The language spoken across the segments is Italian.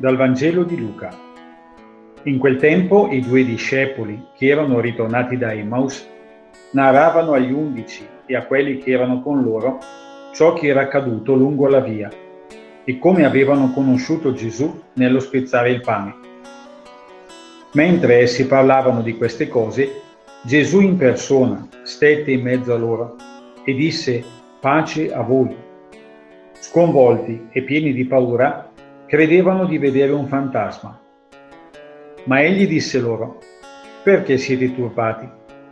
Dal Vangelo di Luca. In quel tempo i due discepoli, che erano ritornati da Emmaus, narravano agli undici e a quelli che erano con loro ciò che era accaduto lungo la via e come avevano conosciuto Gesù nello spezzare il pane. Mentre essi parlavano di queste cose, Gesù in persona stette in mezzo a loro e disse pace a voi. Sconvolti e pieni di paura, credevano di vedere un fantasma. Ma egli disse loro, perché siete turbati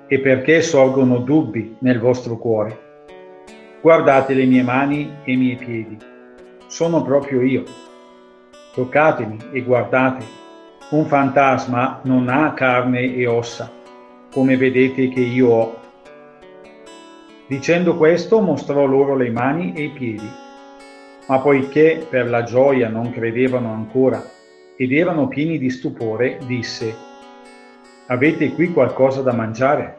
e perché sorgono dubbi nel vostro cuore? Guardate le mie mani e i miei piedi, sono proprio io. Toccatemi e guardate, un fantasma non ha carne e ossa, come vedete che io ho. Dicendo questo mostrò loro le mani e i piedi ma poiché per la gioia non credevano ancora ed erano pieni di stupore, disse, Avete qui qualcosa da mangiare?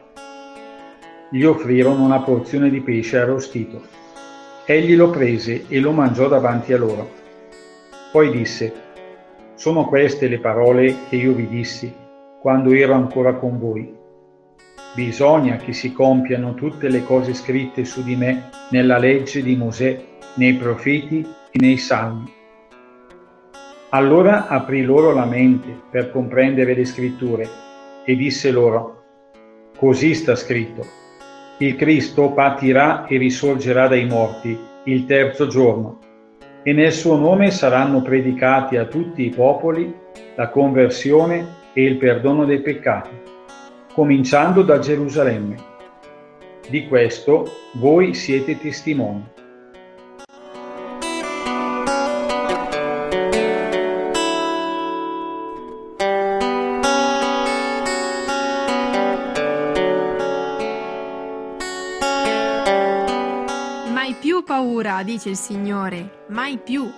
Gli offrirono una porzione di pesce arrostito. Egli lo prese e lo mangiò davanti a loro. Poi disse, Sono queste le parole che io vi dissi quando ero ancora con voi. Bisogna che si compiano tutte le cose scritte su di me nella legge di Mosè nei profeti e nei salmi. Allora aprì loro la mente per comprendere le scritture e disse loro, Così sta scritto, il Cristo patirà e risorgerà dai morti il terzo giorno, e nel suo nome saranno predicati a tutti i popoli la conversione e il perdono dei peccati, cominciando da Gerusalemme. Di questo voi siete testimoni. Più paura, dice il Signore, mai più.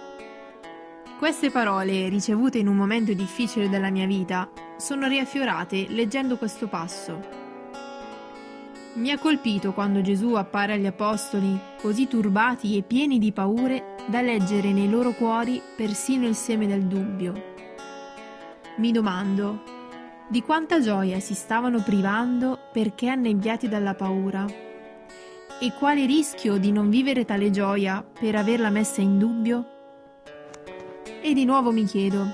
Queste parole, ricevute in un momento difficile della mia vita, sono riaffiorate leggendo questo passo. Mi ha colpito quando Gesù appare agli Apostoli, così turbati e pieni di paure, da leggere nei loro cuori persino il seme del dubbio. Mi domando, di quanta gioia si stavano privando perché annebbiati dalla paura? E quale rischio di non vivere tale gioia per averla messa in dubbio? E di nuovo mi chiedo,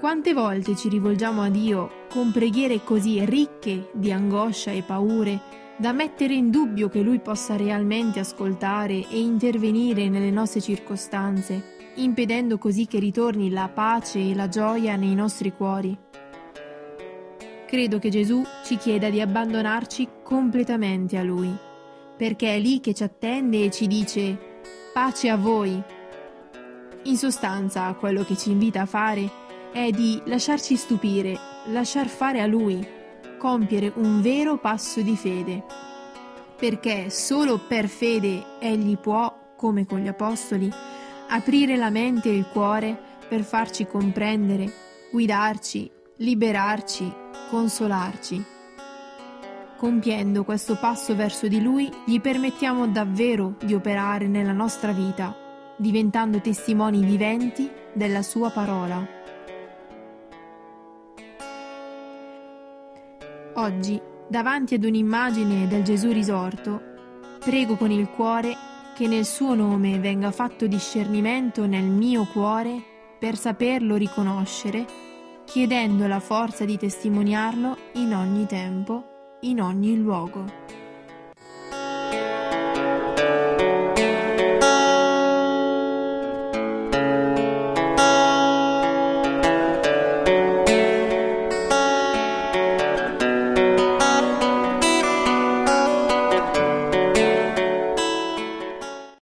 quante volte ci rivolgiamo a Dio con preghiere così ricche di angoscia e paure da mettere in dubbio che Lui possa realmente ascoltare e intervenire nelle nostre circostanze, impedendo così che ritorni la pace e la gioia nei nostri cuori? Credo che Gesù ci chieda di abbandonarci completamente a Lui perché è lì che ci attende e ci dice pace a voi. In sostanza, quello che ci invita a fare è di lasciarci stupire, lasciar fare a Lui, compiere un vero passo di fede. Perché solo per fede Egli può, come con gli Apostoli, aprire la mente e il cuore per farci comprendere, guidarci, liberarci, consolarci. Compiendo questo passo verso di Lui, gli permettiamo davvero di operare nella nostra vita, diventando testimoni viventi della Sua parola. Oggi, davanti ad un'immagine del Gesù risorto, prego con il cuore che nel suo nome venga fatto discernimento nel mio cuore per saperlo riconoscere, chiedendo la forza di testimoniarlo in ogni tempo in ogni luogo.